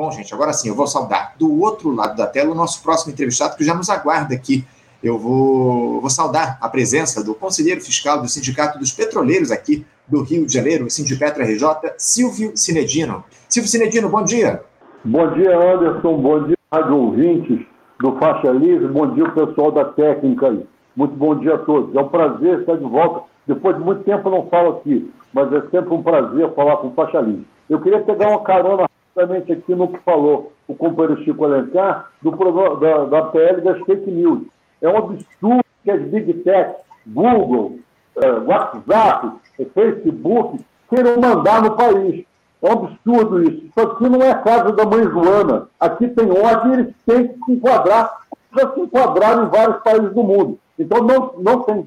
Bom, gente, agora sim, eu vou saudar do outro lado da tela o nosso próximo entrevistado, que já nos aguarda aqui. Eu vou, vou saudar a presença do conselheiro fiscal do Sindicato dos Petroleiros aqui do Rio de Janeiro, o Sindipetra RJ, Silvio Cinedino. Silvio Cinedino, bom dia. Bom dia, Anderson. Bom dia, rádio ouvintes do Faixa Livre. Bom dia, pessoal da técnica aí. Muito bom dia a todos. É um prazer estar de volta. Depois de muito tempo eu não falo aqui, mas é sempre um prazer falar com o Faixa Livre. Eu queria pegar uma carona justamente aqui no que falou o companheiro Chico Alencar, do, da, da PL das fake news. É um absurdo que as big tech, Google, é, WhatsApp, Facebook, queiram mandar no país. É um absurdo isso. Isso aqui não é casa da mãe Joana. Aqui tem ordem e eles têm que se enquadrar, já se enquadraram em vários países do mundo. Então não, não tem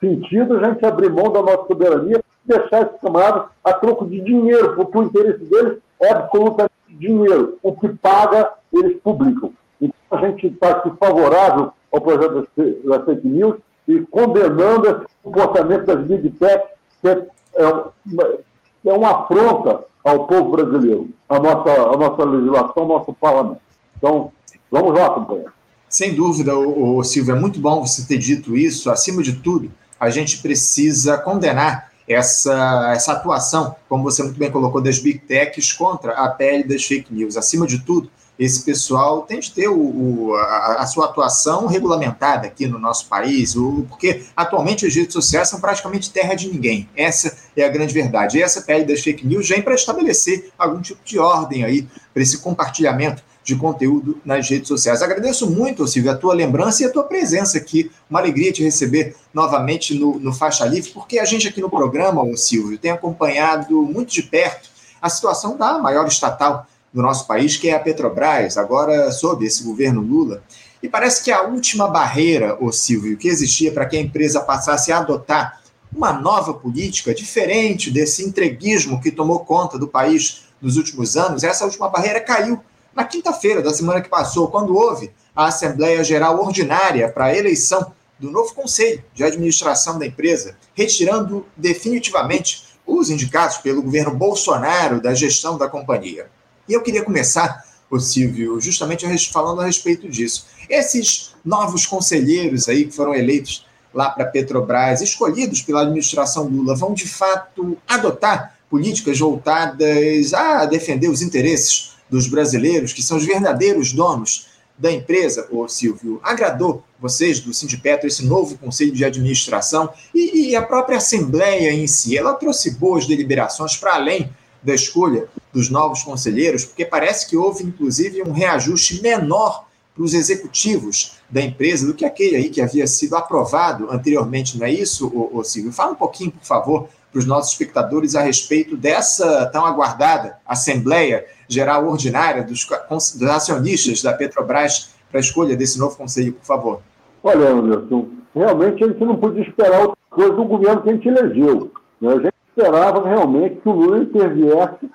sentido a gente abrir mão da nossa soberania e deixar esses camaradas a troco de dinheiro, porque o interesse deles é absolutamente dinheiro. O que paga, eles publicam. Então a gente está aqui favorável ao projeto da fake news e condenando esse comportamento das big tech, que é, é, é uma afronta ao povo brasileiro, a nossa, a nossa legislação, ao nosso parlamento. Então, vamos lá, companheiro. Sem dúvida, o Silvio, é muito bom você ter dito isso. Acima de tudo, a gente precisa condenar essa, essa atuação, como você muito bem colocou, das big techs contra a pele das fake news. Acima de tudo, esse pessoal tem de ter o, o a, a, sua atuação regulamentada aqui no nosso país, o, porque atualmente as redes sociais são praticamente terra de ninguém. Essa é a grande verdade. E essa pele das fake news vem para estabelecer algum tipo de ordem aí para esse compartilhamento de conteúdo nas redes sociais. Agradeço muito, Silvio, a tua lembrança e a tua presença aqui. Uma alegria te receber novamente no, no Faixa Livre, porque a gente aqui no programa, Silvio, tem acompanhado muito de perto a situação da maior estatal do nosso país, que é a Petrobras, agora sob esse governo Lula. E parece que a última barreira, ô Silvio, que existia para que a empresa passasse a adotar uma nova política diferente desse entreguismo que tomou conta do país nos últimos anos, essa última barreira caiu na quinta-feira da semana que passou, quando houve a Assembleia Geral Ordinária para a eleição do novo Conselho de Administração da empresa, retirando definitivamente os indicados pelo governo Bolsonaro da gestão da companhia. E eu queria começar, o Silvio, justamente falando a respeito disso. Esses novos conselheiros aí que foram eleitos lá para a Petrobras, escolhidos pela administração Lula, vão de fato adotar políticas voltadas a defender os interesses dos brasileiros, que são os verdadeiros donos da empresa, ô Silvio, agradou vocês do Sindipetro esse novo conselho de administração e, e, a própria Assembleia em si? Ela trouxe boas deliberações para além da escolha dos novos conselheiros, porque parece que houve, inclusive, um reajuste menor para os executivos da empresa do que aquele aí que havia sido aprovado anteriormente, não é isso, ô, ô Silvio? Fala um pouquinho, por favor, para os nossos espectadores a respeito dessa tão aguardada Assembleia Geral Ordinária dos, dos acionistas da Petrobras para a escolha desse novo conselho, por favor. Olha, Anderson, realmente a gente não podia esperar outra coisa do governo que a gente elegeu. Né? A gente esperava realmente que o Lula interviesse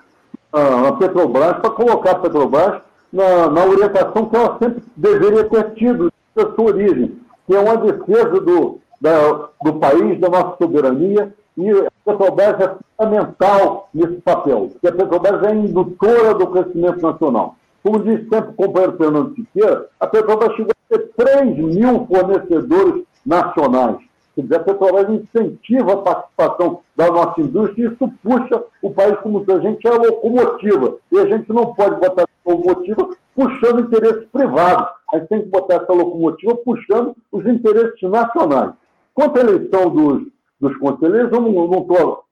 na Petrobras para colocar a Petrobras na, na, orientação que ela sempre deveria ter tido da sua origem, que é uma defesa do, da, do país, da nossa soberania, e a Petrobras é fundamental nesse papel, porque a Petrobras é indutora do crescimento nacional. Como disse sempre o companheiro Fernando Siqueira, a Petrobras chegou a ter 3 mil fornecedores nacionais. Quer dizer, a Petrobras incentiva a participação da nossa indústria e isso puxa o país como se a gente é a locomotiva. E a gente não pode botar essa locomotiva puxando interesses privados. A gente tem que botar essa locomotiva puxando os interesses nacionais. Quanto à eleição dos dos conselheiros, eu não estou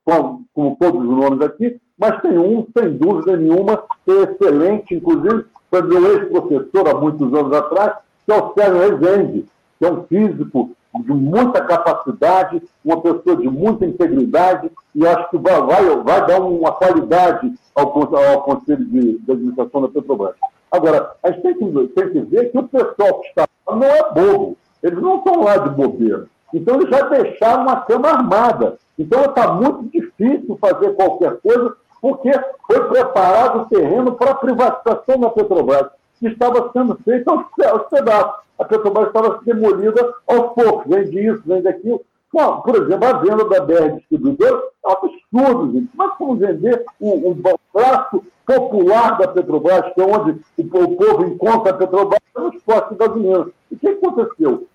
com, todos os nomes aqui, mas tem um, sem dúvida nenhuma, é excelente, inclusive foi meu ex-professor há muitos anos atrás, que é o Sérgio Rezende, que é um físico de muita capacidade, uma pessoa de muita integridade, e acho que vai, vai, vai dar uma qualidade ao, ao Conselho de, de, Administração da Petrobras. Agora, a gente tem que, tem que ver que o pessoal que está lá não é bobo, eles não estão lá de bobeira. Então, eles já deixaram uma cama armada. Então, está muito difícil fazer qualquer coisa, porque foi preparado o terreno para a privatização da Petrobras, que estava sendo feita aos, pedaços. A Petrobras estava demolida aos poucos, vende isso, vende aquilo. Bom, por exemplo, a venda da BR Distribuidora é um absurdo, gente. Mas como vender o, o popular da Petrobras, que é onde o, o povo encontra a Petrobras, é nos postos gasolina. E o que aconteceu?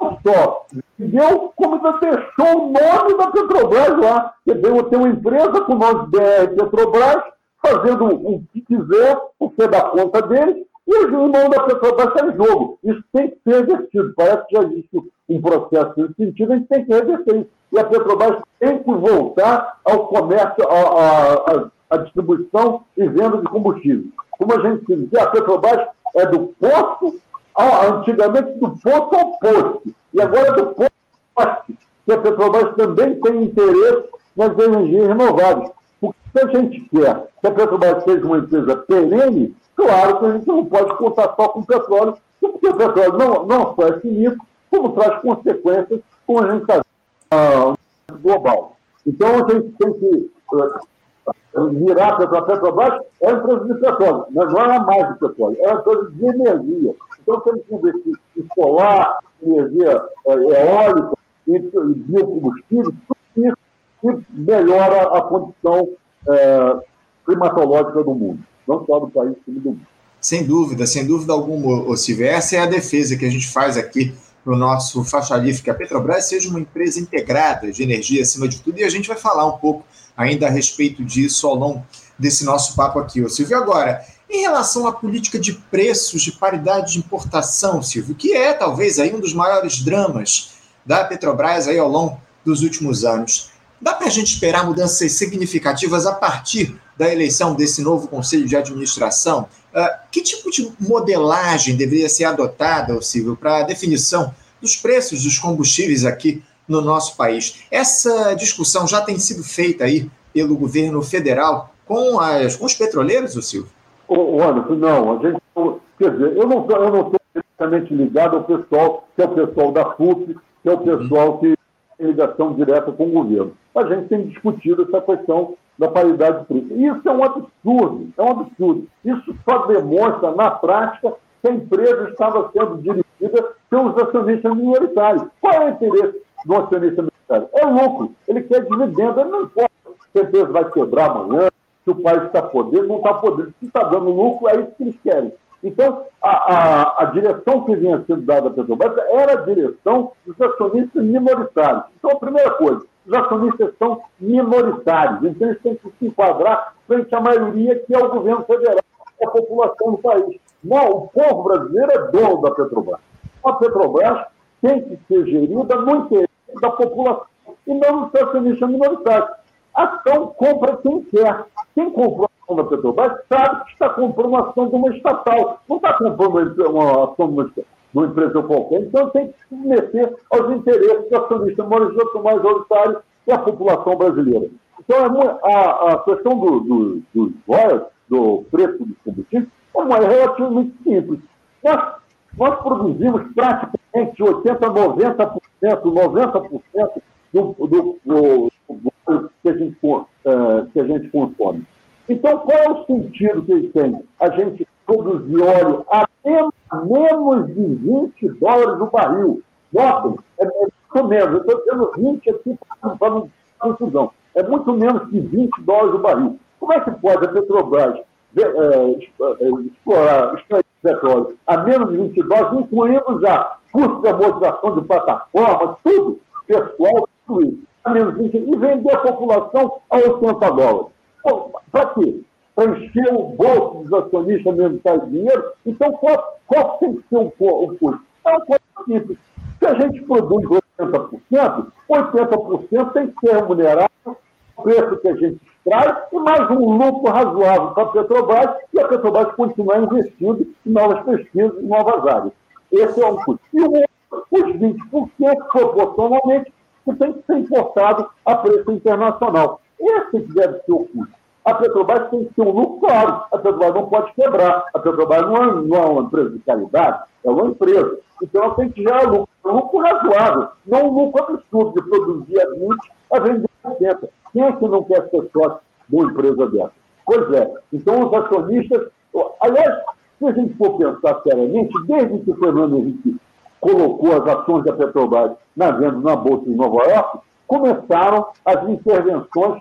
Não só vendeu, como ainda deixou o nome da Petrobras lá. Quer dizer, tem uma empresa com o nome BR Petrobras, fazendo o que quiser, o que é da conta dele, e o irmão da Petrobras está em jogo. Isso tem que ser revertido. Parece que já existe um processo nesse sentido, a gente tem que reverter isso. E a Petrobras tem que voltar ao comércio, à, distribuição e venda de combustível. Como a gente diz, a Petrobras é do posto, antigamente do posto ao posto, e agora é do posto poste, que a Petrobras também tem interesse nas energias renováveis. Porque se a gente quer que a Petrobras seja uma empresa perene, claro que a gente não pode contar só com petróleo, porque o petróleo não, não só é finito, como traz consequências, como a gente está uh, global. Então, a gente tem que uh, virar para a Petrobras, é uma empresa de petróleo, mas não é mais de petróleo, é uma empresa de energia. Então, temos que investir em solar, energia uh, eólica, em biocombustíveis, tudo isso que melhora a condição uh, climatológica do mundo, não só do país, como do mundo. Sem dúvida, sem dúvida alguma, Silvio. Essa é a defesa que a gente faz aqui no nosso faixa livre, que a Petrobras seja uma empresa integrada de energia acima de tudo, e a gente vai falar um pouco ainda a respeito disso ao longo desse nosso papo aqui, ô Silvio. Agora, em relação à política de preços de paridade de importação, Silvio, que é talvez aí um dos maiores dramas da Petrobras aí ao longo dos últimos anos. Dá para a gente esperar mudanças significativas a partir da eleição desse novo conselho de administração? Uh, que tipo de modelagem deveria ser adotada, Silvio, para a definição dos preços dos combustíveis aqui no nosso país? Essa discussão já tem sido feita aí pelo governo federal com, as, com os petroleiros, Silvio? Ô, Anderson, não, a gente, quer dizer, eu não estou diretamente ligado ao pessoal, que é o pessoal da FUP, que é o pessoal que tem ligação direta com o governo. A gente tem discutido essa questão da paridade de preço. Isso é um absurdo, é um absurdo. Isso só demonstra, na prática, que a empresa estava sendo dirigida pelos acionistas minoritários. Qual é o interesse do acionista minoritário? É lucro. Ele quer dividendo, ele não importa se a empresa vai quebrar amanhã, se o país está podendo, não está podendo. Se está dando lucro, é isso que eles querem. Então, a, a, a, direção que vinha sendo dada à Petrobras era a direção dos acionistas minoritários. Então, a primeira coisa, os acionistas são minoritários, então eles têm que se enquadrar frente à maioria que é o governo federal, a população do país. Não, o povo brasileiro é dono da Petrobras. A Petrobras tem que ser gerida no interesse da população e não dos acionistas minoritários. Ação compra quem quer. Quem comprou a ação da Petrobras sabe que está comprando uma ação de uma estatal, não está comprando uma ação de uma estatal uma empresa qualquer. Então tem que se submeter aos interesses do acionista majoritário e a população brasileira. Então é a, a questão do, do, dos do preço dos combustíveis, é, uma, é relativamente simples. Nós, nós produzimos praticamente 80%, 90%, 90% do, do, do, do que, a gente, uh, que a gente consome. Então, qual é o sentido que ele tem? A gente produzir óleo a menos de 20 dólares o barril. Notem, é muito menos. Eu estou dizendo 20 aqui para não confusão. É muito menos que 20 dólares o barril. Como é que pode a Petrobras é, é, explorar, extrair petróleo a menos de 20 dólares, incluindo já custo de amortização de plataforma, tudo, pessoal, tudo isso, a menos de 20, e vender a população a 80 dólares? Para quê? para encher o bolso dos acionistas mesmo que dinheiro. Então, qual, qual tem que ser o, o custo? É uma coisa simples. Se a gente produz 80%, 80% tem que ser remunerado o preço que a gente extrai e mais um lucro razoável para a Petrobras e a Petrobras continuar investindo em novas pesquisas, em novas áreas. Esse é um custo. E o outro, os 20%, proporcionalmente, que tem que ser importado a preço internacional. Esse deve ser o custo. A Petrobras tem que ter um lucro claro. A Petrobras não pode quebrar. A Petrobras não é, não é uma empresa de caridade, é uma empresa. Então ela tem que gerar lucro. Um lucro razoável, não um lucro absurdo de produzir a 20 a vender a 80. Quem é que não quer ser sócio de uma empresa dessa? Pois é. Então os acionistas. Aliás, se a gente for pensar seriamente, desde que o Fernando Henrique colocou as ações da Petrobras na venda na Bolsa de Nova York, começaram as intervenções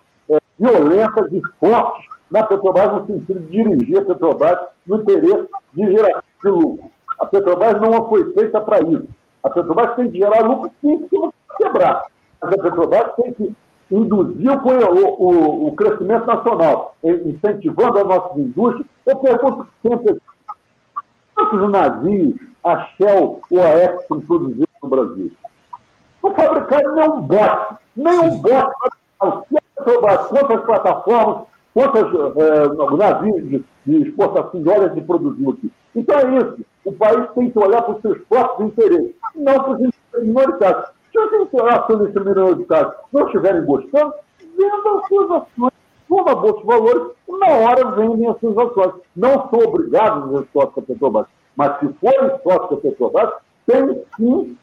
violentas e fortes na Petrobras, no sentido de dirigir a Petrobras no interesse de geração de lucro. A Petrobras não foi feita para isso. A Petrobras tem que gerar lucro sim, se você quebrar. Mas a Petrobras tem que induzir o, o, o crescimento nacional, incentivando as nossas indústrias. Eu pergunto sempre, quantos navios a Shell ou a Exxon produziram no Brasil? Não fabricaram nem um bote, nem um bote. Petrobras, quantas plataformas, quantos é, navios de, de exportação de óleo de produziu aqui? Então é isso. O país tem que olhar para os seus próprios interesses, não para os interesses minoritários. Se os acionistas minoritários não estiverem gostando, vendam as suas ações. Na Bolsa de Valores na hora vendem as suas ações. Não são obrigados a ser sócio da Petrobras. Mas se forem sócio da Petrobras, tem sim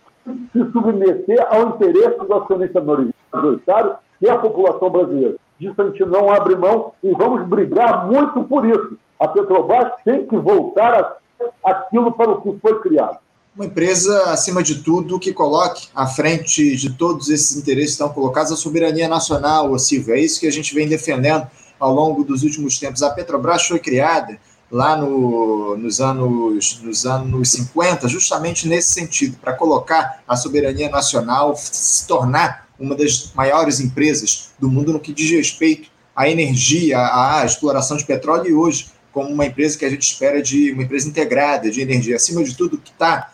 se submeter ao interesse do acionista minoritário, é a população brasileira. Disso a gente não abre mão e vamos brigar muito por isso. A Petrobras tem que voltar a aquilo para o que foi criado. Uma empresa, acima de tudo, que coloque à frente de todos esses interesses que estão colocados a soberania nacional, Silvio. É isso que a gente vem defendendo ao longo dos últimos tempos. A Petrobras foi criada lá no, nos, anos, nos anos 50, justamente nesse sentido, para colocar a soberania nacional, se tornar uma das maiores empresas do mundo no que diz respeito à energia, à exploração de petróleo e hoje como uma empresa que a gente espera de uma empresa integrada de energia. Acima de tudo, o que está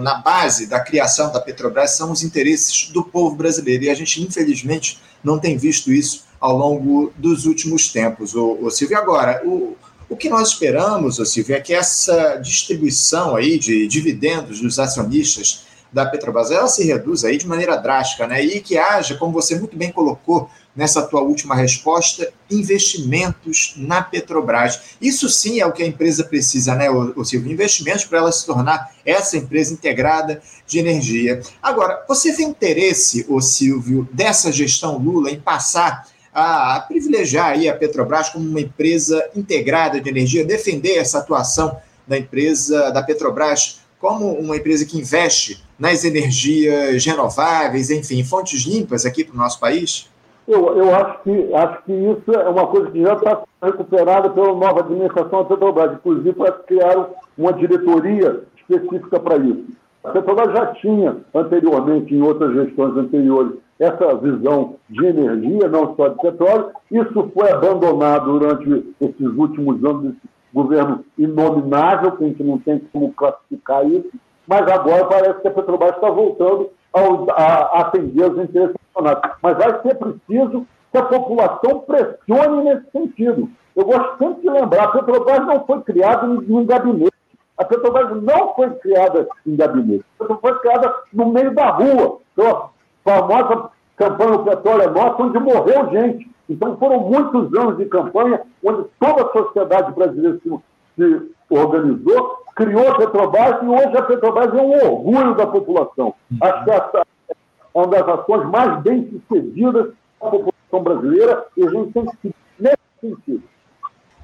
na base da criação da Petrobras são os interesses do povo brasileiro. E a gente, infelizmente, não tem visto isso ao longo dos últimos tempos. O, o Silvio, agora, o, o que nós esperamos, o Silvio, é que essa distribuição aí de dividendos dos acionistas da Petrobras ela se reduza aí de maneira drástica, né? E que haja, como você muito bem colocou, nessa tua última resposta, investimentos na Petrobras. Isso sim é o que a empresa precisa, né, Silvio? Investimentos para ela se tornar essa empresa integrada de energia. Agora, você vê interesse, o Silvio, dessa gestão Lula em passar a, privilegiar aí a Petrobras como uma empresa integrada de energia, defender essa atuação da empresa da Petrobras como uma empresa que investe nas energias renováveis, enfim, fontes limpas aqui para o nosso país? Eu, eu acho, que, acho que isso é uma coisa que já está recuperada pela nova administração da Petrobras. Inclusive, criaram uma diretoria específica para isso. A Petrobras já tinha anteriormente, em outras gestões anteriores, essa visão de energia, não só de petróleo. Isso foi abandonado durante esses últimos anos desse governo inominável, que a gente não tem como classificar isso, mas agora parece que a Petrobras está voltando a, a atender os interesses nacionais. Mas vai ser preciso que a população pressione nesse sentido. Eu gosto sempre de lembrar, a Petrobras não foi criada em gabinete. A Petrobras não foi criada em gabinete. A Petrobras foi criada no meio da rua, pela famosa campanha Petróleo é Nosso, onde morreu gente. Então foram muitos anos de campanha onde toda a sociedade brasileira se, se organizou, criou a Petrobras e hoje a Petrobras é um orgulho da população. Uhum. Acho que essa é uma das ações mais bem sucedidas da população brasileira e a gente tem que ir nesse sentido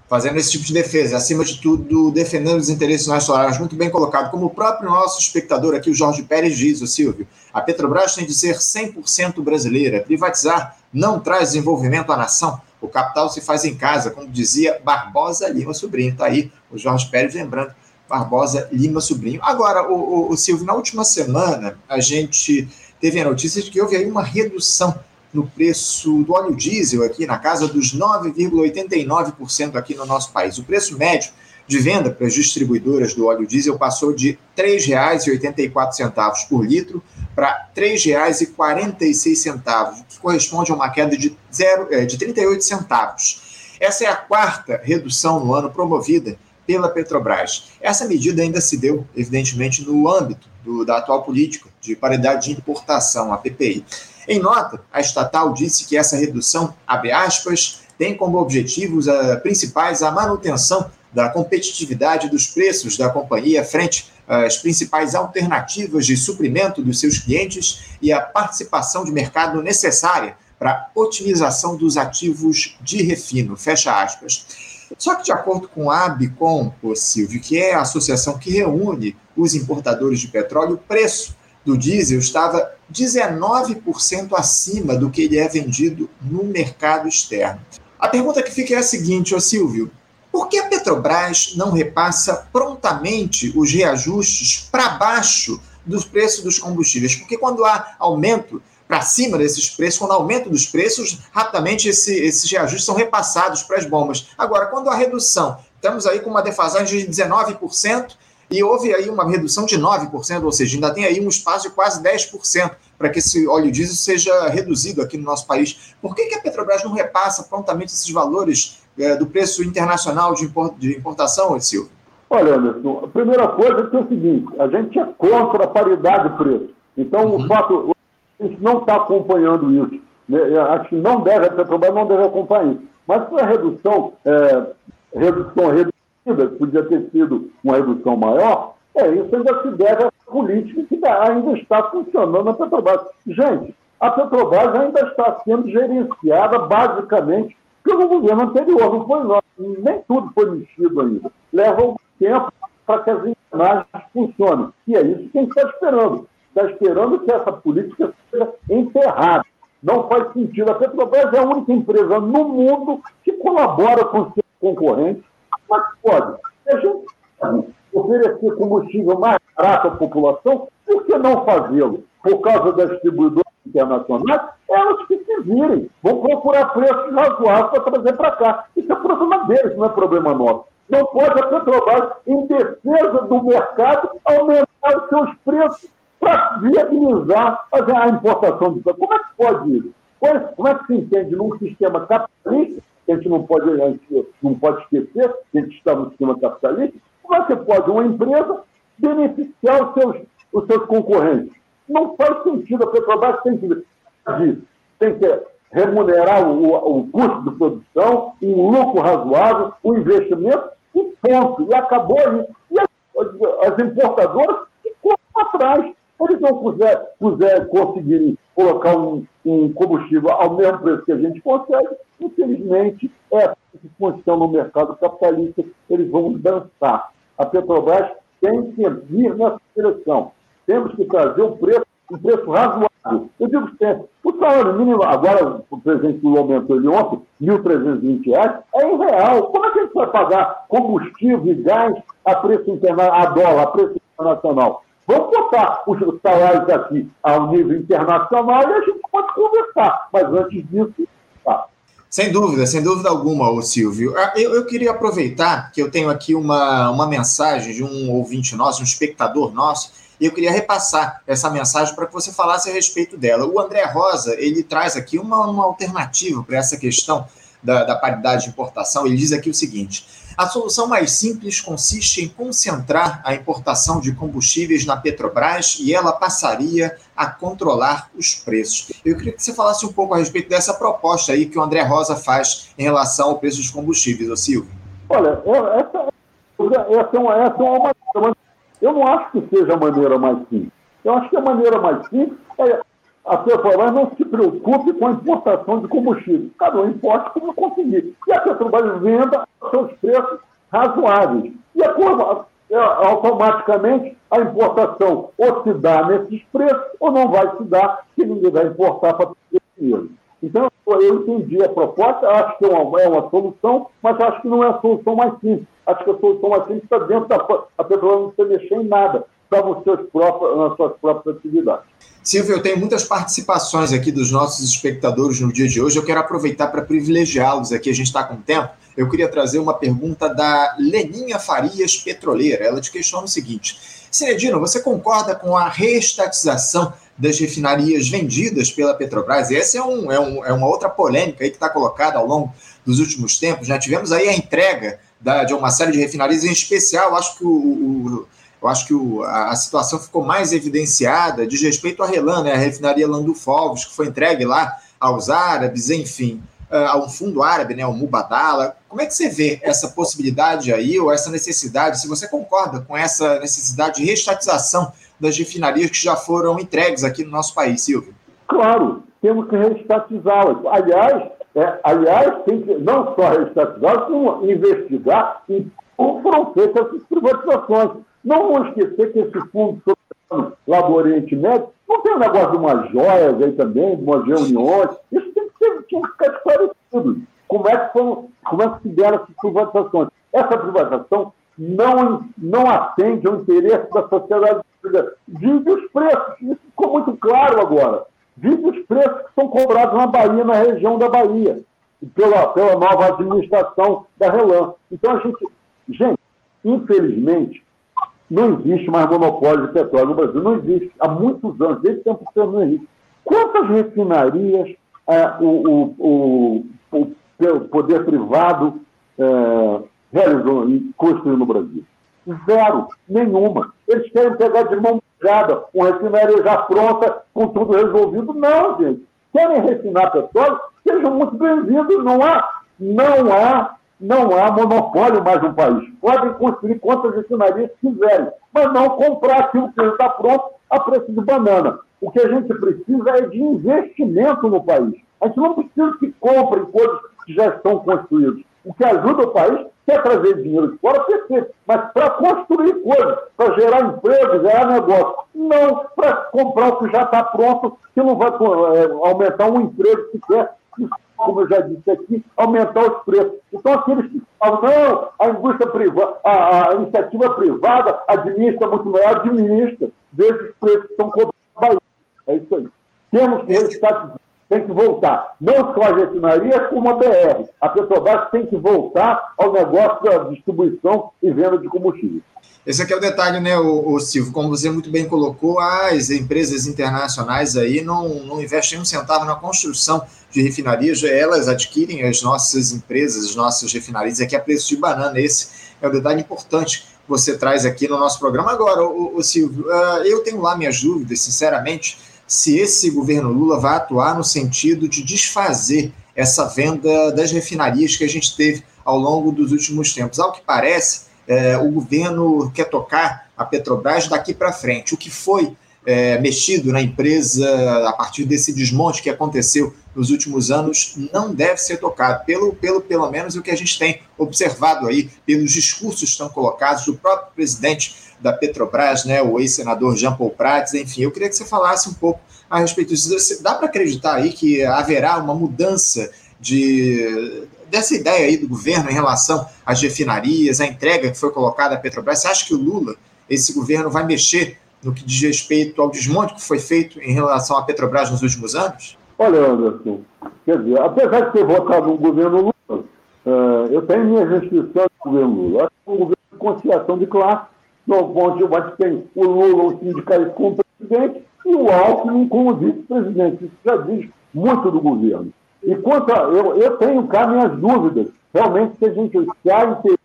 fazendo esse tipo de defesa, acima de tudo, defendendo os interesses nacionais, muito bem colocado, como o próprio nosso espectador aqui, o Jorge Pérez diz, o Silvio, a Petrobras tem de ser 100% brasileira, privatizar não traz desenvolvimento à nação, o capital se faz em casa, como dizia Barbosa Lima Sobrinho, está aí o Jorge Pérez lembrando, Barbosa Lima Sobrinho. Agora, o, o, o Silvio, na última semana, a gente teve a notícia de que houve aí uma redução no preço do óleo diesel aqui na casa dos 9,89% aqui no nosso país. O preço médio de venda para as distribuidoras do óleo diesel passou de R$ 3,84 por litro para R$ 3,46, que corresponde a uma queda de, zero, é, de 38 centavos. Essa é a quarta redução no ano promovida pela Petrobras. Essa medida ainda se deu, evidentemente, no âmbito do, da atual política de paridade de importação, a PPI. Em nota, a estatal disse que essa redução, abre aspas, tem como objetivos uh, principais a manutenção da competitividade dos preços da companhia frente às principais alternativas de suprimento dos seus clientes e a participação de mercado necessária para otimização dos ativos de refino. Fecha aspas. Só que, de acordo com a Abicom, o Silvio, que é a associação que reúne os importadores de petróleo, o preço do diesel estava 19% acima do que ele é vendido no mercado externo. A pergunta que fica é a seguinte, ô Silvio: por que a Petrobras não repassa prontamente os reajustes para baixo dos preços dos combustíveis? Porque quando há aumento para cima desses preços, quando aumento dos preços, rapidamente esse, esses reajustes são repassados para as bombas. Agora, quando há redução, estamos aí com uma defasagem de 19%, e houve aí uma redução de 9%, ou seja, ainda tem aí um espaço de quase 10% para que esse óleo diesel seja reduzido aqui no nosso país. Por que, que a Petrobras não repassa prontamente esses valores é, do preço internacional de, de importação, Silvio? Olha, Anderson, a primeira coisa é, é o seguinte, a gente é contra a paridade de preço. Então, uhum. o fato, a gente não está acompanhando isso. Né? Acho que não deve, a Petrobras não deve acompanhar isso. Mas foi a redução, é, redução reduzida, podia ter sido uma redução maior, é, isso ainda se deve à política que ainda está funcionando na Petrobras. Gente, a Petrobras ainda está sendo gerenciada basicamente pelo governo anterior, não foi nós. Nem tudo foi mexido ainda. Leva algum tempo para que as engrenagens funcionem. E é isso que a gente está esperando. Está esperando que essa política seja enterrada. Não faz sentido. A Petrobras é a única empresa no mundo que colabora com seus concorrentes. Mas pode. A gente oferecer combustível mais barato à população, por que não fazê-lo? Por causa das distribuidoras internacionais, elas que se virem, vão procurar preços razoáveis para trazer para cá. Isso é problema deles, não é problema nosso. Não pode a Petrobras, em defesa do mercado, aumentar os seus preços para viabilizar a importação do Como é que pode isso? Como é que se entende num sistema capitalista, que a gente não pode, gente não pode esquecer que a gente está no sistema capitalista, como é que pode uma empresa beneficiar os seus, os seus concorrentes? Não faz sentido. A Petrobras tem que, tem que remunerar o, o custo de produção, um lucro razoável, o um investimento, e ponto. E acabou aí. E as, as importadoras ficam atrás. Eles não puser, puser conseguirem colocar um, um, combustível ao mesmo preço que a gente consegue, infelizmente, é a função no mercado capitalista, eles vão dançar. A Petrobras tem que vir nessa direção. Temos que trazer um preço, um preço razoável. Eu digo sempre, o salário mínimo, agora o presidente Lula aumentou ele ontem, R$ 1.320, é em real. Como é que a gente vai pagar combustível e gás a preço internacional, a dólar, a preço internacional? Vamos botar os salários aqui ao nível internacional e a gente pode conversar. Mas antes disso, tá. Sem dúvida, sem dúvida alguma, ô Silvio. Ah, eu, eu queria aproveitar que eu tenho aqui uma, uma mensagem de um ouvinte nosso, um espectador nosso, e eu queria repassar essa mensagem para que você falasse a respeito dela. O André Rosa, ele traz aqui uma, uma alternativa para essa questão da, da paridade de importação. Ele diz aqui o seguinte: a solução mais simples consiste em concentrar a importação de combustíveis na Petrobras e ela passaria a controlar os preços. Eu queria que você falasse um pouco a respeito dessa proposta aí que o André Rosa faz em relação ao preço dos combustíveis, ô Silvio. Olha, essa, essa, é uma, essa é uma maneira, eu não acho que seja a maneira mais simples. Eu acho que a maneira mais simples é a Petrobras não se preocupe com a importação de combustível. Cada um importe como conseguir. E a Petrobras venda seus preços razoáveis. E a curva, automaticamente a importação ou se dá nesses preços ou não vai se dar, que ninguém vai importar para ter dinheiro. Então, eu entendi a proposta, acho que é uma, é uma solução, mas acho que não é a solução mais simples. Acho que a solução mais simples está dentro da. A Petrobras não precisa mexer em nada, próprios, nas suas próprias atividades. Silvio, eu tenho muitas participações aqui dos nossos espectadores no dia de hoje. Eu quero aproveitar para privilegiá-los aqui. A gente está com tempo. Eu queria trazer uma pergunta da Leninha Farias Petroleira. Ela te questiona o seguinte: Sinedino, você concorda com a reestatização das refinarias vendidas pela Petrobras? Essa é, um, é, um, é uma outra polêmica aí que está colocada ao longo dos últimos tempos. Já tivemos aí a entrega da, de uma série de refinarias, em especial, acho que o, o eu acho que o, a, a, situação ficou mais evidenciada diz respeito à Relan, né, a refinaria Landufovos, que foi entregue lá aos árabes, enfim, uh, a um fundo árabe, né, o Mubadala. Como é que você vê essa possibilidade aí, ou essa necessidade, se você concorda com essa necessidade de restatização das refinarias que já foram entregues aqui no nosso país, Silvio? Claro, temos que restatizá-las. Aliás, é, aliás, tem que não só restatizá-las, como investigar em como foram feitas essas privatizações. Não vamos esquecer que esse fundo lá do Oriente Médio, não tem um negócio de umas joias aí também, de umas reuniões. Isso tem que, ser, tem que ficar esclarecido. Como é que, foram, como é que se deram essas privatizações? Essa privatização não, não atende ao interesse da sociedade brasileira. Vive os preços, isso ficou muito claro agora. Vive os preços que são cobrados na Bahia, na região da Bahia, pela, pela nova administração da Relan. Então a gente, gente, infelizmente, não existe mais monopólio de petróleo no Brasil. Não existe. Há muitos anos, desde o tempo do Fernando Henrique. Quantas refinarias é, o, o, o, o, poder privado é, realizou e construiu no Brasil? Zero. Nenhuma. Eles querem pegar de mão beijada uma refinaria já pronta, com tudo resolvido. Não, gente. Querem refinar petróleo? Sejam muito bem-vindos. Não há, não há não há monopólio mais no país. Podem construir quantas refinarias quiserem, mas não comprar aquilo que está pronto a preço de banana. O que a gente precisa é de investimento no país. A gente não precisa que comprem coisas que já estão construídas. O que ajuda o país é trazer dinheiro de fora, perfeito, mas para construir coisas, para gerar emprego, gerar negócio. Não para comprar o que já está pronto, que não vai é, aumentar um emprego sequer como eu já disse aqui, aumentar os preços. Então, aqueles que falam, não, a indústria privada, a, a, iniciativa privada administra muito melhor, administra, desde os preços que estão cobrados. É isso aí. Temos que resgatar tem que voltar. Não só a refinaria, como a BR. A Petrobras tem que voltar ao negócio da distribuição e venda de combustível. Esse aqui é o detalhe, né, o, o Silvio? Como você muito bem colocou, as empresas internacionais aí não, não investem um centavo na construção de refinarias, elas adquirem as nossas empresas, as nossas refinarias aqui a preço de banana. Esse é o detalhe importante que você traz aqui no nosso programa. Agora, o, o Silvio, uh, eu tenho lá minhas dúvidas, sinceramente, se esse governo Lula vai atuar no sentido de desfazer essa venda das refinarias que a gente teve ao longo dos últimos tempos. Ao que parece, é, o governo quer tocar a Petrobras daqui para frente. O que foi é, mexido na empresa a partir desse desmonte que aconteceu nos últimos anos não deve ser tocado, pelo, pelo, pelo menos o que a gente tem observado aí, pelos discursos que estão colocados do próprio presidente da Petrobras, né, o ex-senador Jean Paul Prats, enfim, eu queria que você falasse um pouco a respeito disso. Dá para acreditar aí que haverá uma mudança de dessa ideia aí do governo em relação às refinarias, a entrega que foi colocada à Petrobras? Você acha que o Lula, esse governo, vai mexer no que diz respeito ao desmonte que foi feito em relação à Petrobras nos últimos anos? Olha, Anderson, quer dizer, apesar de ter votado no governo Lula, uh, eu tenho minhas restrições no governo Lula. Acho que é um governo de conciliação de classe, onde gente tem o Lula, o sindicalista como presidente, e o Alckmin como vice-presidente. Isso já diz muito do governo. E quanto a, eu, eu tenho cá minhas dúvidas, realmente, se a gente se há interesse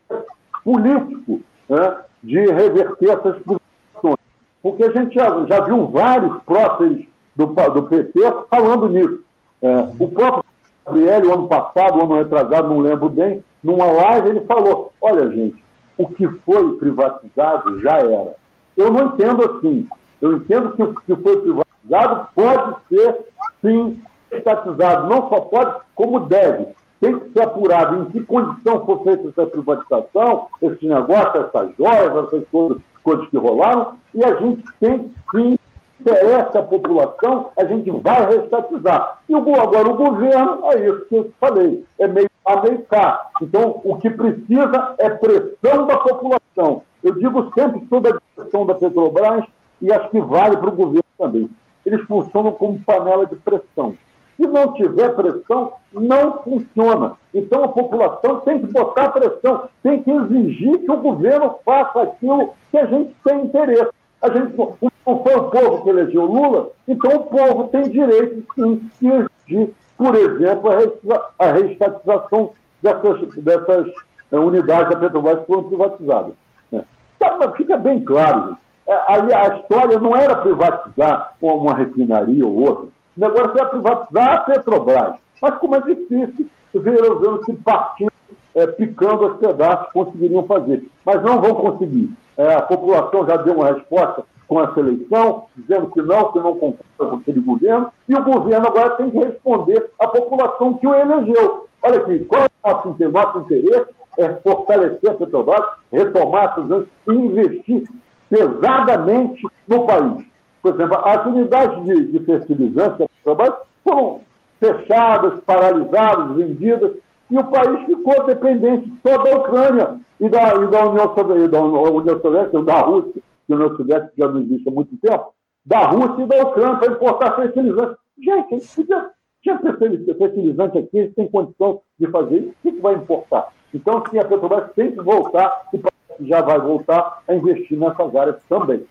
político né, de reverter essas posições. Porque a gente já, já viu vários próceres do, do PT falando nisso. É, o próprio Gabriel, ano passado, ano retrasado, não lembro bem, numa live ele falou: olha, gente, o que foi privatizado já era. Eu não entendo assim. Eu entendo que o que foi privatizado pode ser, sim, estatizado. Não só pode, como deve. Tem que ser apurado em que condição foi feita essa privatização, esse negócio, essas joias, essas coisas, coisas que rolaram, e a gente tem, sim, interessa a população, a gente vai restatizar. E agora o governo, é isso que eu falei, é meio a meio cá. Então, o que precisa é pressão da população. Eu digo sempre sobre a pressão da Petrobras e acho que vale para o governo também. Eles funcionam como panela de pressão. Se não tiver pressão, não funciona. Então a população tem que botar pressão, tem que exigir que o governo faça aquilo que a gente tem interesse. A gente não foi o povo que elegeu Lula, então o povo tem direito, de exigir, por exemplo, a reestatização dessas, dessas eh, unidades da Petrobras que foram privatizadas. Né? Então, fica bem claro, é, aí a história não era privatizar uma refinaria ou outra, o negócio era privatizar a Petrobras. Mas como é difícil ver os que partindo, é, picando os pedaços conseguiriam fazer. Mas não vão conseguir. É, a população já deu uma resposta com essa eleição, dizendo que não, que não concorda com aquele governo, e o governo agora tem que responder à população que o elegeu. Olha aqui, qual é o nosso interesse? Nosso interesse é fortalecer a Petrobras, retomar essas investir pesadamente no país. Por exemplo, as unidades de, de fertilizantes foram fechadas, paralisadas, vendidas, e o país ficou dependente só da Ucrânia e da, e da União Soviética, da da Rússia, que a União Soviética já não existe há muito tempo, da Rússia e da Ucrânia para importar fertilizantes. Gente, a gente podia, tinha fertilizante aqui, eles têm condição de fazer isso, o que, que vai importar? Então, sim, a Petrobras tem que voltar, e já vai voltar a investir nessas áreas também.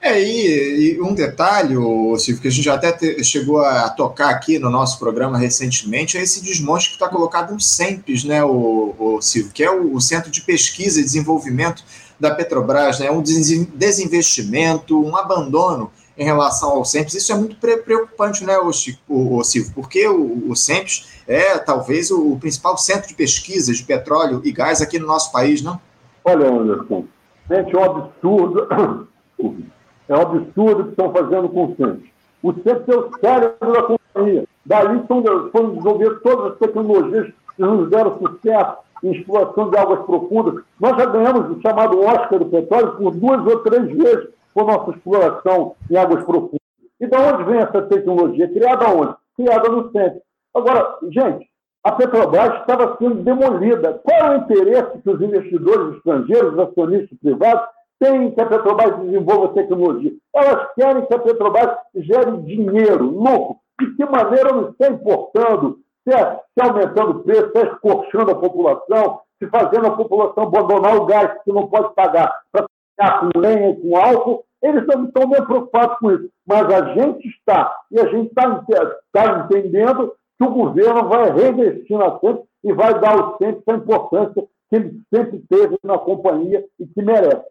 É, e, e, um detalhe, Silvio, que a gente até te, chegou a tocar aqui no nosso programa recentemente, é esse desmonte que está colocado no SEMPES, né, o, o Silvio, que é o, o, Centro de Pesquisa e Desenvolvimento da Petrobras, né, um desinvestimento, um abandono em relação ao SEMPES. Isso é muito preocupante, né, o, o, o Silvio, porque o, o SEMPES é talvez o, o principal centro de pesquisa de petróleo e gás aqui no nosso país, não? Olha, Anderson, gente, é um absurdo É um absurdo que estão fazendo com o Centro. O Centro é o cérebro da companhia. Daí foram desenvolver todas as tecnologias que nos deram sucesso em exploração de águas profundas. Nós já ganhamos o chamado Oscar do petróleo por duas ou três vezes por nossa exploração em águas profundas. E de onde vem essa tecnologia? Criada onde? Criada no centro. Agora, gente, a Petrobras estava sendo demolida. Qual é o interesse que os investidores estrangeiros, os acionistas privados, têm que a Petrobras desenvolva tecnologia. Elas querem que a Petrobras gere dinheiro, lucro. De que maneira não está importando, se, é, se aumentando o preço, se é escorchando a população, se fazendo a população abandonar o gás que não pode pagar para ficar com lenha com álcool, eles não estão bem preocupados com isso. Mas a gente está, e a gente está tá entendendo que o governo vai reinvestir na sempre e vai dar ao sempre a importância que ele sempre teve na companhia e que merece.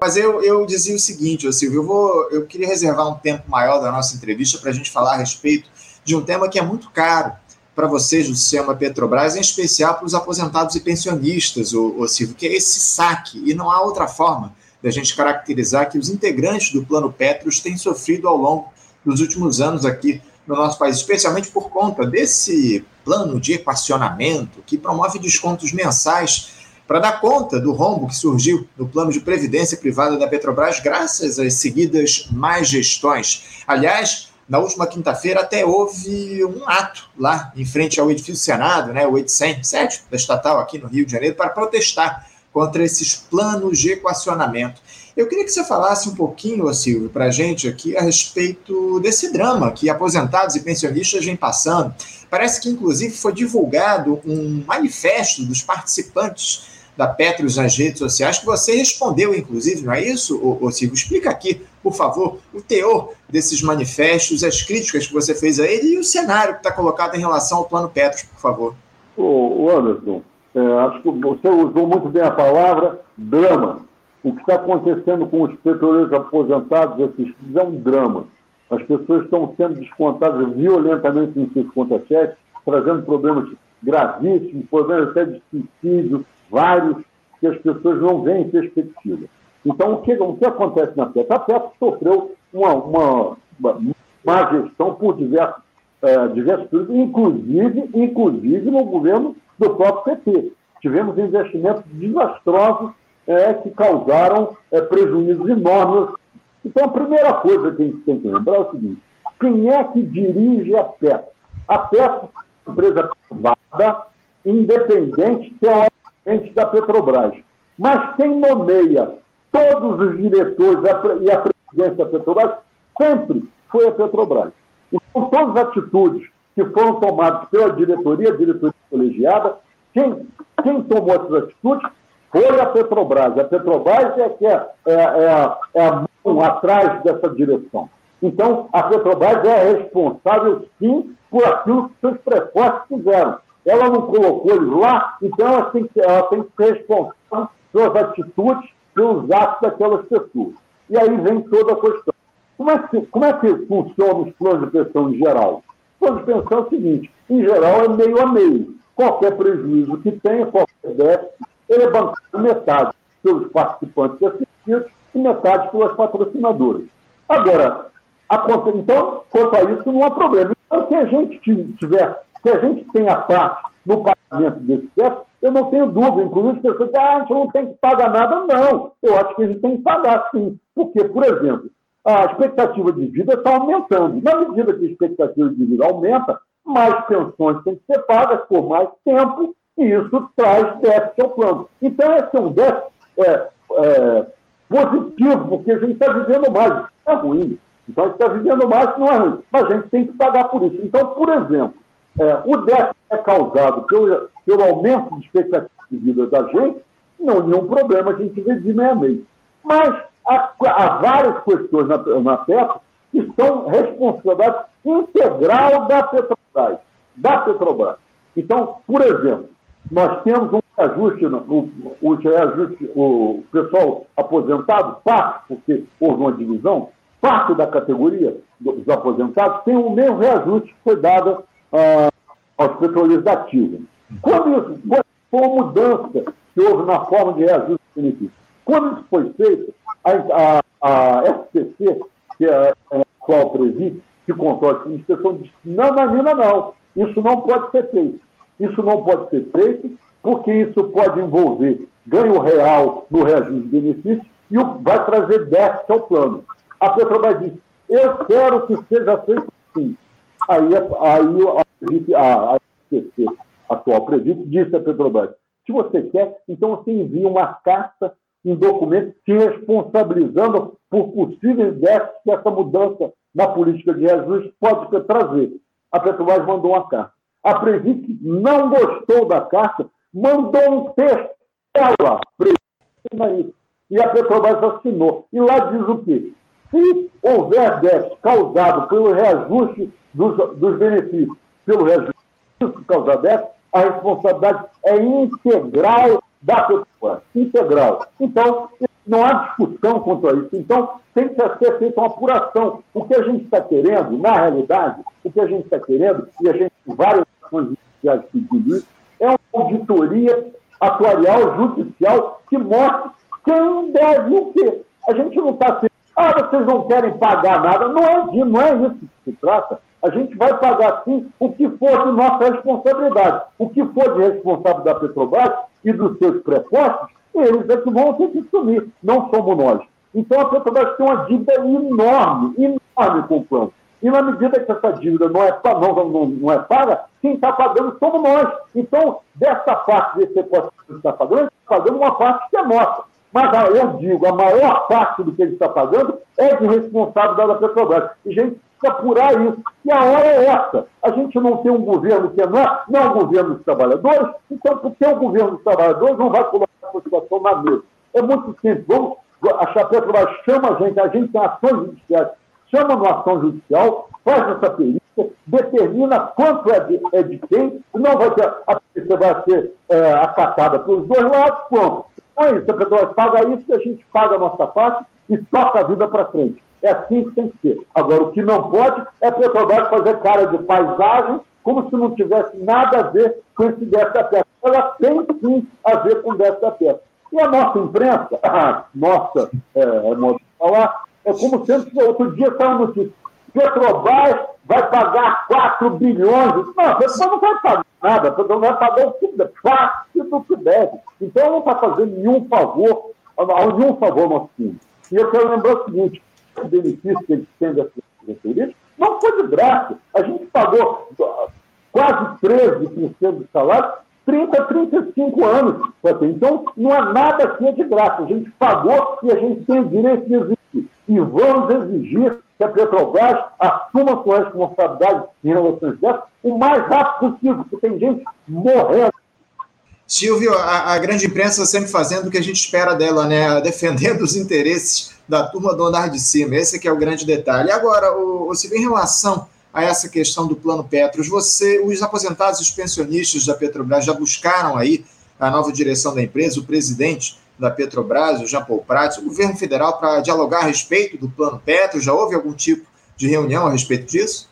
Mas eu, eu dizia o seguinte, Silvio, eu, vou, eu queria reservar um tempo maior da nossa entrevista para a gente falar a respeito de um tema que é muito caro para vocês do sistema Petrobras, em especial para os aposentados e pensionistas, o, o Silvio, que é esse saque. E não há outra forma da gente caracterizar que os integrantes do Plano Petros têm sofrido ao longo dos últimos anos aqui no nosso país, especialmente por conta desse plano de equacionamento que promove descontos mensais para dar conta do rombo que surgiu no plano de previdência privada da Petrobras, graças às seguidas más gestões. Aliás, na última quinta-feira até houve um ato lá em frente ao edifício Senado, né, o 807 da estatal aqui no Rio de Janeiro, para protestar contra esses planos de equacionamento. Eu queria que você falasse um pouquinho, Silvio, para a gente aqui a respeito desse drama que aposentados e pensionistas vêm passando. Parece que, inclusive, foi divulgado um manifesto dos participantes da Petros nas redes sociais, que você respondeu, inclusive, não é isso, ô, ô Silvio? Explica aqui, por favor, o teor desses manifestos, as críticas que você fez a ele e o cenário que está colocado em relação ao plano Petros, por favor. Ô, Anderson, é, acho que você usou muito bem a palavra drama. O que está acontecendo com os petroleiros aposentados esses é um drama. As pessoas estão sendo descontadas violentamente em seus conta-cheques, trazendo problemas gravíssimos, problemas até de suicídio, vários que as pessoas não veem perspectiva. Então, o que, o que acontece na PET? A PET sofreu uma, uma, uma má gestão por diversos, é, diversos períodos, inclusive, inclusive no governo do próprio PT. Tivemos investimentos desastrosos é, que causaram é, prejuízos enormes. Então, a primeira coisa que a gente tem que lembrar é o seguinte: quem é que dirige a PET? A PET é uma empresa privada, independente, teoricamente, da Petrobras. Mas quem nomeia todos os diretores e a presidência da Petrobras sempre foi a Petrobras. Então, todas as atitudes que foram tomadas pela diretoria, diretoria colegiada, quem, quem tomou essas atitudes foi a Petrobras. A Petrobras é que é, é, é, é a mão atrás dessa direção. Então, a Petrobras é responsável, sim, por aquilo que seus prepostos fizeram ela não colocou eles lá, então ela tem, que, ela tem que ser responsável pelas atitudes, pelos atos daquelas pessoas. E aí vem toda a questão. Como é que, como é que funciona os planos de pensão em geral? Os planos de pensão é o seguinte, em geral é meio a meio. Qualquer prejuízo que tenha, qualquer déficit, ele é bancado metade pelos participantes assistidos e metade pelas patrocinadoras. Agora, a, então, quanto a isso, não há problema. Então, se a gente tiver se a gente tem a parte no pagamento desse déficit, Eu não tenho dúvida, inclusive as pessoas dizem, ah, a gente não tem que pagar nada. Não, eu acho que a gente tem que pagar sim. Porque, por exemplo, a expectativa de vida está aumentando. Na medida que a expectativa de vida aumenta, mais pensões têm que ser pagas por mais tempo, e isso traz déficit ao plano. Então, esse é um déficit é, é, positivo, porque a gente está vivendo mais. É ruim. Então, a gente está vivendo mais, não é ruim. Mas a gente tem que pagar por isso. Então, por exemplo, é, o déficit é causado pelo, pelo aumento de expectativa de vida da gente, não nenhum problema a gente redime meio a meio. Mas há, há várias questões na, na PEP que são responsabilidade integral da Petrobras. Da Petrobras. Então, por exemplo, nós temos um reajuste, o, o reajuste, o pessoal aposentado, parte, porque houve uma divisão, parte da categoria dos aposentados tem o mesmo reajuste que foi dado ah, aos petroleiros da. Quando isso foi uma mudança que houve na forma de reajuste de benefícios. Quando isso foi feito, a, a, a SPC, que é a qual preside, que controla a inspeção, disse: não, Nanina, não, isso não pode ser feito. Isso não pode ser feito porque isso pode envolver ganho real no reajuste de benefícios e vai trazer déficit ao plano. A Petrobras disse: eu quero que seja feito assim. Aí, aí a, a, a atual presidente, disse à Petrobras: se você quer, então você envia uma carta, um documento se responsabilizando por possíveis déficits que essa mudança na política de reajuste pode trazer. A Petrobras mandou uma carta. A Previc não gostou da carta, mandou um texto. Ela, Previc, e a Petrobras assinou. E lá diz o quê? Se houver déficit causado pelo reajuste dos, dos benefícios, pelo reajuste causado déficit, a responsabilidade é integral da Petrobras. Integral. Então, não há discussão quanto a isso. Então, tem que ser feita uma apuração. O que a gente está querendo, na realidade, o que a gente está querendo, e a gente tem várias ações judiciais pedindo isso, é uma auditoria atuarial judicial que mostre quem deve o quê. A gente não está sendo ah, vocês não querem pagar nada. Não é, não é isso que se trata. A gente vai pagar sim o que for de nossa responsabilidade. O que for de responsabilidade da Petrobras e dos seus prepostos, eles é que vão ter que assumir, não somos nós. Então a Petrobras tem uma dívida enorme, enorme com o plano. E na medida que essa dívida não é, não, não, não é paga, quem está pagando somos nós. Então, dessa parte desse preposto que está pagando, está pagando uma parte que é nossa. Mas eu digo, a maior parte do que ele está pagando é de responsabilidade da Petrobras. E a gente precisa apurar isso. E a hora é essa. A gente não tem um governo que é não, é, o governo dos trabalhadores, então por que o governo dos trabalhadores não vai colocar a situação na mesa? É muito simples. Vamos, a Petrobras chama a gente, a gente tem ações judiciais, chama uma ação judicial, faz essa perícia, determina quanto é de, é de quem, não vai ter, a vai ser é, acatada pelos dois lados, pronto isso, a Petrobras paga isso e a gente paga a nossa parte e toca a vida para frente. É assim que tem que ser. Agora, o que não pode é Petrobras fazer cara de paisagem como se não tivesse nada a ver com esse déficit da peça. Ela tem sim a ver com o déficit da peça. E a nossa imprensa, a nossa, é, é modo de falar, é como sempre, outro dia saiu notícia, Petrobras vai pagar 4 bilhões. Não, Petrobras não vai pagar nada, Petrobras vai pagar o que parte do que deve. Então, não está fazendo nenhum favor, nenhum favor nosso time. E eu quero lembrar o seguinte: o benefício que eles têm dessa diretoria não foi de graça. A gente pagou quase 13% do salário 30, 35 anos. Então, não há nada aqui é de graça. A gente pagou e a gente tem direito de exigir. E vamos exigir que a Petrobras assuma sua responsabilidade em relação a isso o mais rápido possível, porque tem gente morrendo. Silvio, a, a, grande imprensa sempre fazendo o que a gente espera dela, né? Defendendo os interesses da turma do andar de cima. Esse que é o grande detalhe. Agora, o, o Silvio, em relação a essa questão do plano Petros, você, os aposentados e os pensionistas da Petrobras já buscaram aí a nova direção da empresa, o presidente da Petrobras, o Jean Paul Prats, o governo federal, para dialogar a respeito do plano Petro? Já houve algum tipo de reunião a respeito disso?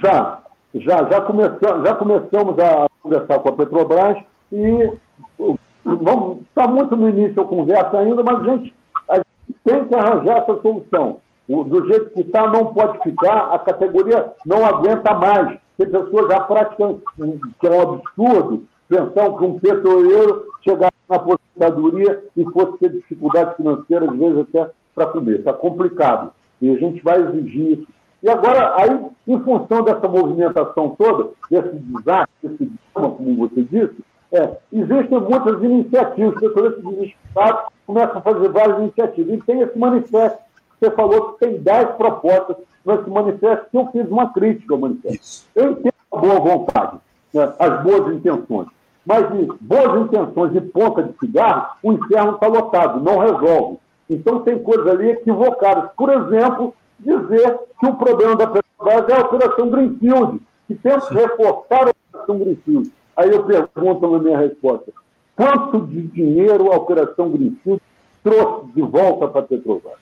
Já, já, já começamos, já começamos a conversar com a Petrobras e está muito no início a conversa ainda, mas a gente, a gente tem que arranjar essa solução. O, do jeito que está, não pode ficar, a categoria não aguenta mais. Tem pessoas já praticam, que é um absurdo, pensão que um petroleiro chegasse na aposentadoria e fosse ter dificuldades financeiras, às vezes até para comer. Está complicado. E a gente vai exigir isso. E agora, aí, em função dessa movimentação toda, desse desastre, desse drama, como você disse, é, existem muitas iniciativas, os petroleiros desesperados começam a fazer várias iniciativas. E tem esse manifesto. Você falou que tem 10 propostas nesse manifesto, que eu fiz uma crítica ao manifesto. Isso. Eu entendo a boa vontade, né, as boas intenções. Mas de boas intenções e ponta de cigarro, o inferno está lotado, não resolve. Então tem coisas ali equivocadas. Por exemplo, dizer que o problema da Petrobras é a Operação Greenfield, que temos que reforçar a Operação Greenfield. Aí eu pergunto na minha resposta, quanto de dinheiro a Operação Greenfield trouxe de volta para a Petrobras?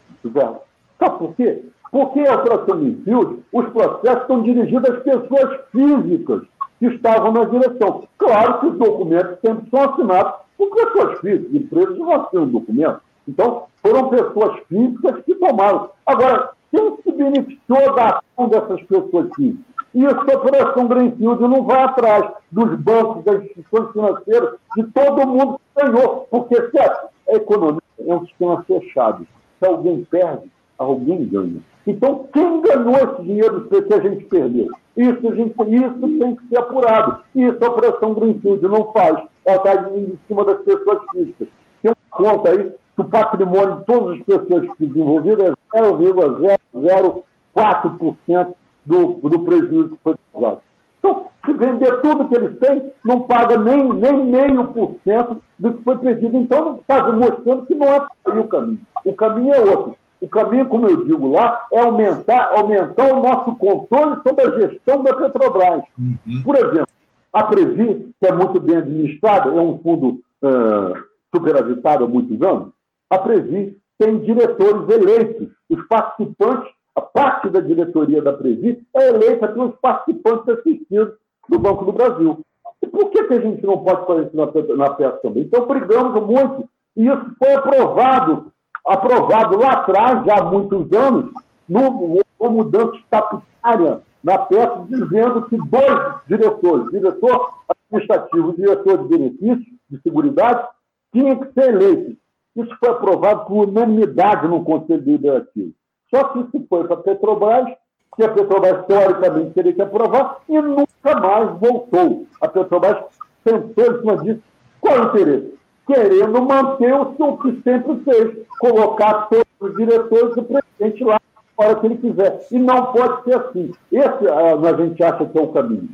Sabe por quê? Porque a Operação Greenfield, os processos estão dirigidos às pessoas físicas que estavam na direção. Claro que os documentos sempre são assinados por pessoas físicas, empresas não assinam documento. Então, foram pessoas físicas que tomaram. Agora, quem se beneficiou da ação dessas pessoas físicas? E essa operação Greenfield não vai atrás dos bancos, das instituições financeiras, de todo mundo que ganhou. Porque, certo, a economia é um sistema fechado. Se alguém perde, alguém ganha. Então, quem ganhou esse dinheiro que a gente perdeu? Isso, a gente, isso tem que ser apurado. Isso a Operação Greenfield não faz. Ela está em cima das pessoas físicas. Tem uma conta aí que o patrimônio de todas as pessoas desenvolvidas é 0,004% do, do prejuízo que foi causado. Então, se vender tudo que eles têm, não paga nem, nem meio por cento do que foi perdido. Então, está demonstrando que não é o caminho. O caminho é outro. O caminho, como eu digo lá, é aumentar, aumentar o nosso controle sobre a gestão da Petrobras. Uhum. Por exemplo, a Previ, que é muito bem administrada, é um fundo uh, superavitado há muitos anos, a Previ tem diretores eleitos. Os participantes, a parte da diretoria da Previ é eleita pelos participantes assistidos do Banco do Brasil. E por que, que a gente não pode fazer isso na, na peça também? Então, brigamos muito. E isso foi aprovado, aprovado lá atrás, já há muitos anos, no, no mudança estatutária na peça, dizendo que dois diretores, diretor administrativo e diretor de benefícios, de seguridade, tinham que ser eleitos. Isso foi aprovado por unanimidade no Conselho Deliberativo. Só que isso foi para a Petrobras, que a Petrobras teoricamente teria que aprovar, e nunca mais voltou. A Petrobras tentou em cima disso. Qual o interesse? Querendo manter o que sempre fez, colocar todos os diretores e o presidente lá na hora que ele quiser. E não pode ser assim. Esse ah, a gente acha que é o caminho.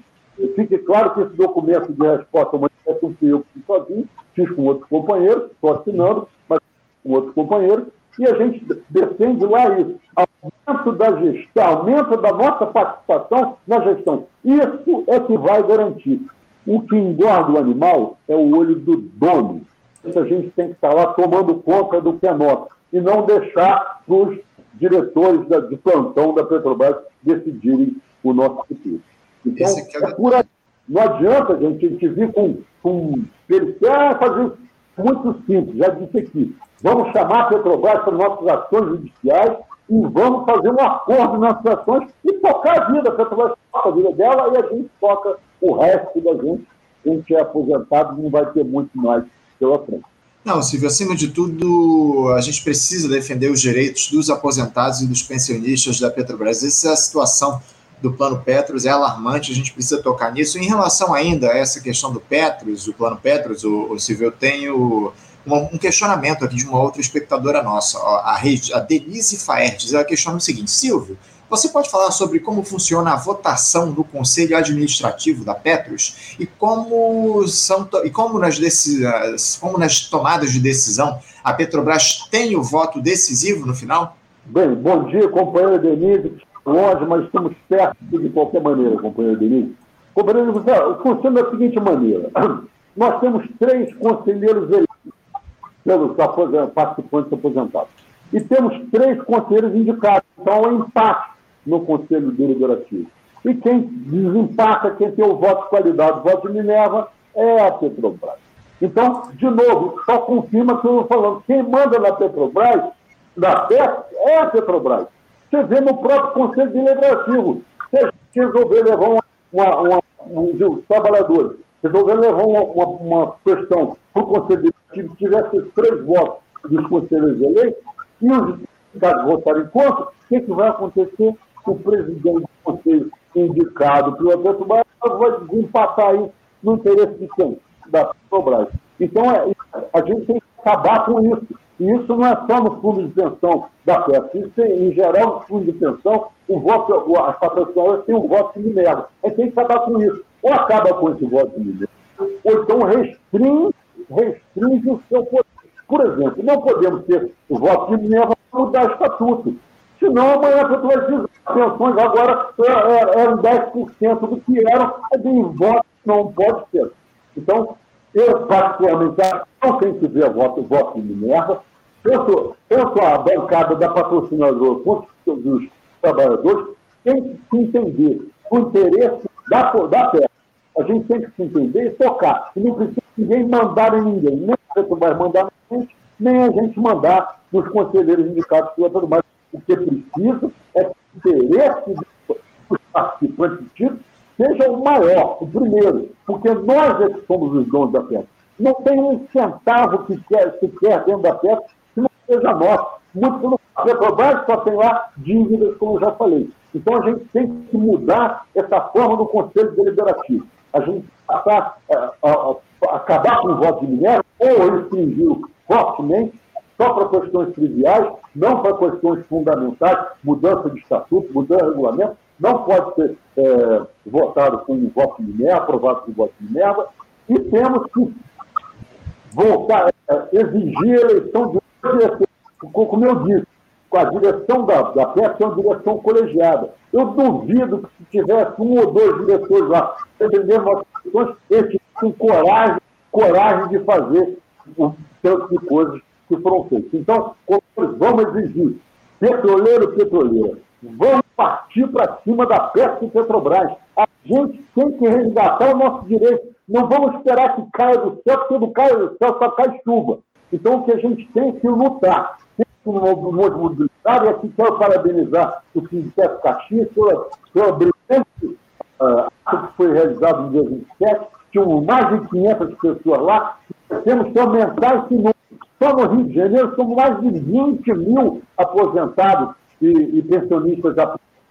Fique claro que esse documento de resposta não fui eu fiz sozinho, fiz com outros companheiros, estou assinando, mas com outros companheiros, e a gente defende lá isso. Aumento da gestão, aumento da nossa participação na gestão. Isso é que vai garantir. O que engorda o animal é o olho do dono. A gente tem que estar lá tomando conta do que é nosso e não deixar os diretores de plantão da Petrobras decidirem o nosso futuro. Então, é aí. Não adianta a gente, a gente vir com, com quer fazer muito simples, já disse aqui. Vamos chamar a Petrobras para nossas ações judiciais e vamos fazer um acordo nas ações e tocar a vida. A Petrobras toca a vida dela e a gente toca o resto da gente. A gente é aposentado não vai ter muito mais pela frente. Não, Silvio, acima de tudo, a gente precisa defender os direitos dos aposentados e dos pensionistas da Petrobras. Essa é a situação do plano Petros é alarmante, a gente precisa tocar nisso. Em relação ainda a essa questão do Petros, o plano Petros, o, o Silvio, eu tenho um questionamento aqui de uma outra espectadora nossa, a Denise Faertes, ela questiona o seguinte, Silvio, você pode falar sobre como funciona a votação do Conselho Administrativo da Petros e como são e como nas, como nas tomadas de decisão a Petrobras tem o voto decisivo no final? Bem, bom dia, companheira Denise longe, mas estamos perto de qualquer maneira, companheiro Denise. Companheiro, funciona da seguinte maneira. Nós temos três conselheiros eleitos pelos participantes aposentados. E temos três conselheiros indicados. Então, é um empate no Conselho Deliberativo. E quem desempata, quem tem o voto de qualidade, o voto de Minerva, é a Petrobras. Então, de novo, só confirma que eu estou falando. Quem manda na Petrobras, na PEC, é a Petrobras. Você vê no próprio Conselho Deliberativo. Se resolver levar uma, uma, uma, um, os trabalhadores resolvendo levar uma, uma, uma questão para o Conselho Deliberativo, tivesse três votos dos conselheiros eleitos, e os deputados votarem contra, o que, que vai acontecer? O presidente do Conselho indicado pelo Petrobras vai desempatar isso no interesse de quem? Da Petrobras. Então, é, a gente tem que acabar com isso. E isso não é só no fundo de pensão da PEP. Isso em geral, no fundo de pensão, o voto, as patrocinadoras têm um voto que minerva. A gente tem que acabar com isso. Ou acaba com esse voto de minerva, ou então restringe, restringe o seu poder. Por exemplo, não podemos ter o voto de minerva para mudar o estatuto. Senão, amanhã a Petrobras diz as pensões agora eram 10% do que eram, em voto não pode ser. Então, eu, particularmente, não tenho que ver voto, voto de Minerva. Tanto, tanto a bancada da patrocinadora dos trabalhadores tem que se entender o interesse da, da terra. A gente tem que se entender e tocar. E não precisa ninguém mandar em ninguém. Nem a Petrobras mandar na gente, nem a gente mandar nos conselheiros indicados pela Petrobras. O que precisa é que o interesse dos participantes do título seja o maior, o primeiro, porque nós é que somos os donos da peça. Não tem um centavo que quer, que quer dentro da peça que não seja nosso. Muito pelo Petrobras só tem lá dívidas, como eu já falei. Então a gente tem que mudar essa forma do Conselho Deliberativo. A gente passar, a, a, a, acabar com o voto de minério ou restringir fortemente só para questões triviais, não para questões fundamentais, mudança de estatuto, mudança de regulamento, não pode ser é, votado com um voto de Minerva, aprovado com um voto de Minerva, e temos que voltar, é, exigir a eleição de um diretor. Como eu disse, com a direção da, da PEP é uma direção colegiada. Eu duvido que se tivesse um ou dois diretores lá defendendo nossas questões, eles tivessem coragem, coragem de fazer o tanto de coisas que foram feitas. Então, vamos exigir petroleiro, petroleira, vamos partir para cima da Pesca e Petrobras. A gente tem que resgatar o nosso direito. Não vamos esperar que caia do céu, porque não cai do céu, só cai chuva. Então, o que a gente tem que lutar. Tem que no mobilitário, e aqui quero parabenizar o Sindicato Caxias pela, pela brilhante uh, que foi realizado no dia 27. Tinham mais de 500 pessoas lá. Temos que aumentar esse número. Só no Rio de Janeiro são mais de 20 mil aposentados e, e pensionistas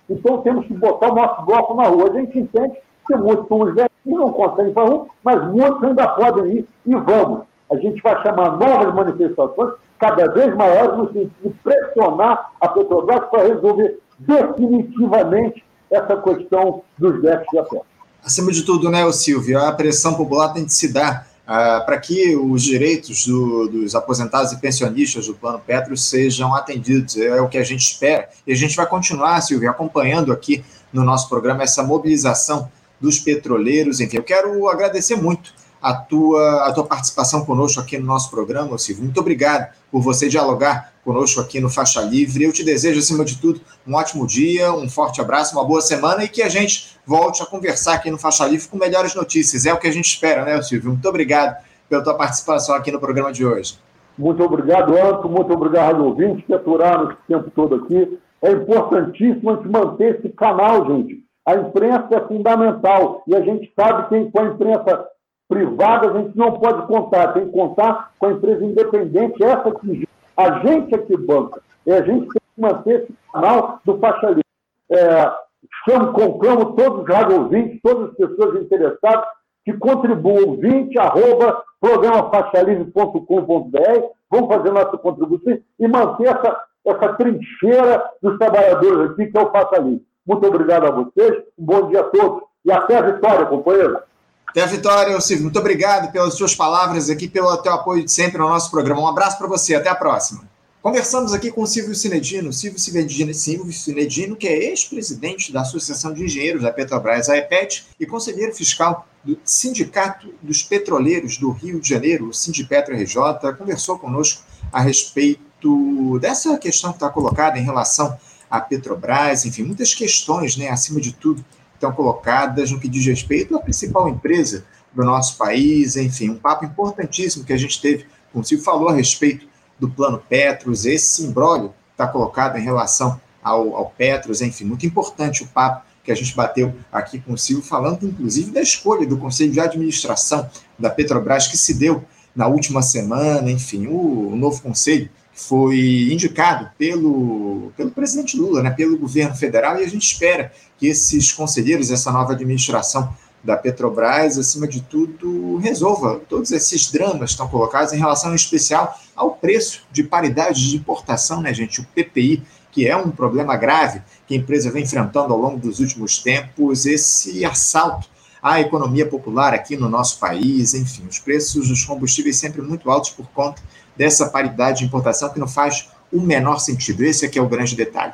então temos que botar o nosso bloco na rua. A gente entende que muitos são os velhos que não conseguem para rua, mas muitos ainda podem ir e vamos. A gente vai chamar novas manifestações, cada vez maiores, no sentido de pressionar a Petrobras para resolver definitivamente essa questão dos déficits de acesso. Acima de tudo, né, Silvio, a pressão popular tem de se dar ah, para que os direitos do, dos aposentados e pensionistas do Plano Petro sejam atendidos. É o que a gente espera. E a gente vai continuar, Silvio, acompanhando aqui no nosso programa essa mobilização dos petroleiros. Enfim, eu quero agradecer muito a tua, a tua participação conosco aqui no nosso programa, Silvio. Muito obrigado por você dialogar conosco aqui no Faixa Livre. Eu te desejo, acima de tudo, um ótimo dia, um forte abraço, uma boa semana e que a gente volte a conversar aqui no Faixa Livre com melhores notícias. É o que a gente espera, né, Silvio? Muito obrigado pela tua participação aqui no programa de hoje. Muito obrigado, Anto. Muito obrigado, ouvintes, que aturaram esse tempo todo aqui. É importantíssimo a gente manter esse canal, gente. A imprensa é fundamental e a gente sabe que com a imprensa privada a gente não pode contar, tem que contar com a empresa independente, essa que a gente é que banca. E a gente tem que manter esse canal do faixa livre. É, chamo, conclamo todos os rádio todas as pessoas interessadas que contribuam, 20 arroba programafaixalivre.com.br, vamos fazer nossa contribuição e manter essa, essa trincheira dos trabalhadores aqui, que é o Faixa Livre. Muito obrigado a vocês, um bom dia a todos e até a vitória, companheiro. Até a vitória, Silvio. Muito obrigado pelas suas palavras aqui, pelo teu apoio de sempre no nosso programa. Um abraço para você, até a próxima. Conversamos aqui com o Silvio Cinedino, Silvio Cinedino, Silvio que é ex-presidente da Associação de Engenheiros da Petrobras, a EPET, e conselheiro fiscal do Sindicato dos Petroleiros do Rio de Janeiro, o Sindipetro RJ, conversou conosco a respeito dessa questão que está colocada em relação à Petrobras, enfim, muitas questões, né, acima de tudo, estão colocadas no que diz respeito à principal empresa do nosso país, enfim, um papo importantíssimo que a gente teve, como se falou a respeito do plano Petros, esse imbróglio está colocado em relação ao, ao Petros, enfim, muito importante o papo que a gente bateu aqui com o Silvio, falando inclusive da escolha do Conselho de Administração da Petrobras, que se deu na última semana, enfim, o, o novo conselho foi indicado pelo, pelo presidente Lula, né, pelo governo federal, e a gente espera que esses conselheiros, essa nova administração da Petrobras, acima de tudo, resolva todos esses dramas que estão colocados em relação, em especial, ao preço de paridade de importação, né, gente? O PPI, que é um problema grave que a empresa vem enfrentando ao longo dos últimos tempos, esse assalto à economia popular aqui no nosso país, enfim, os preços dos combustíveis sempre muito altos por conta dessa paridade de importação que não faz o menor sentido. Esse aqui é o grande detalhe.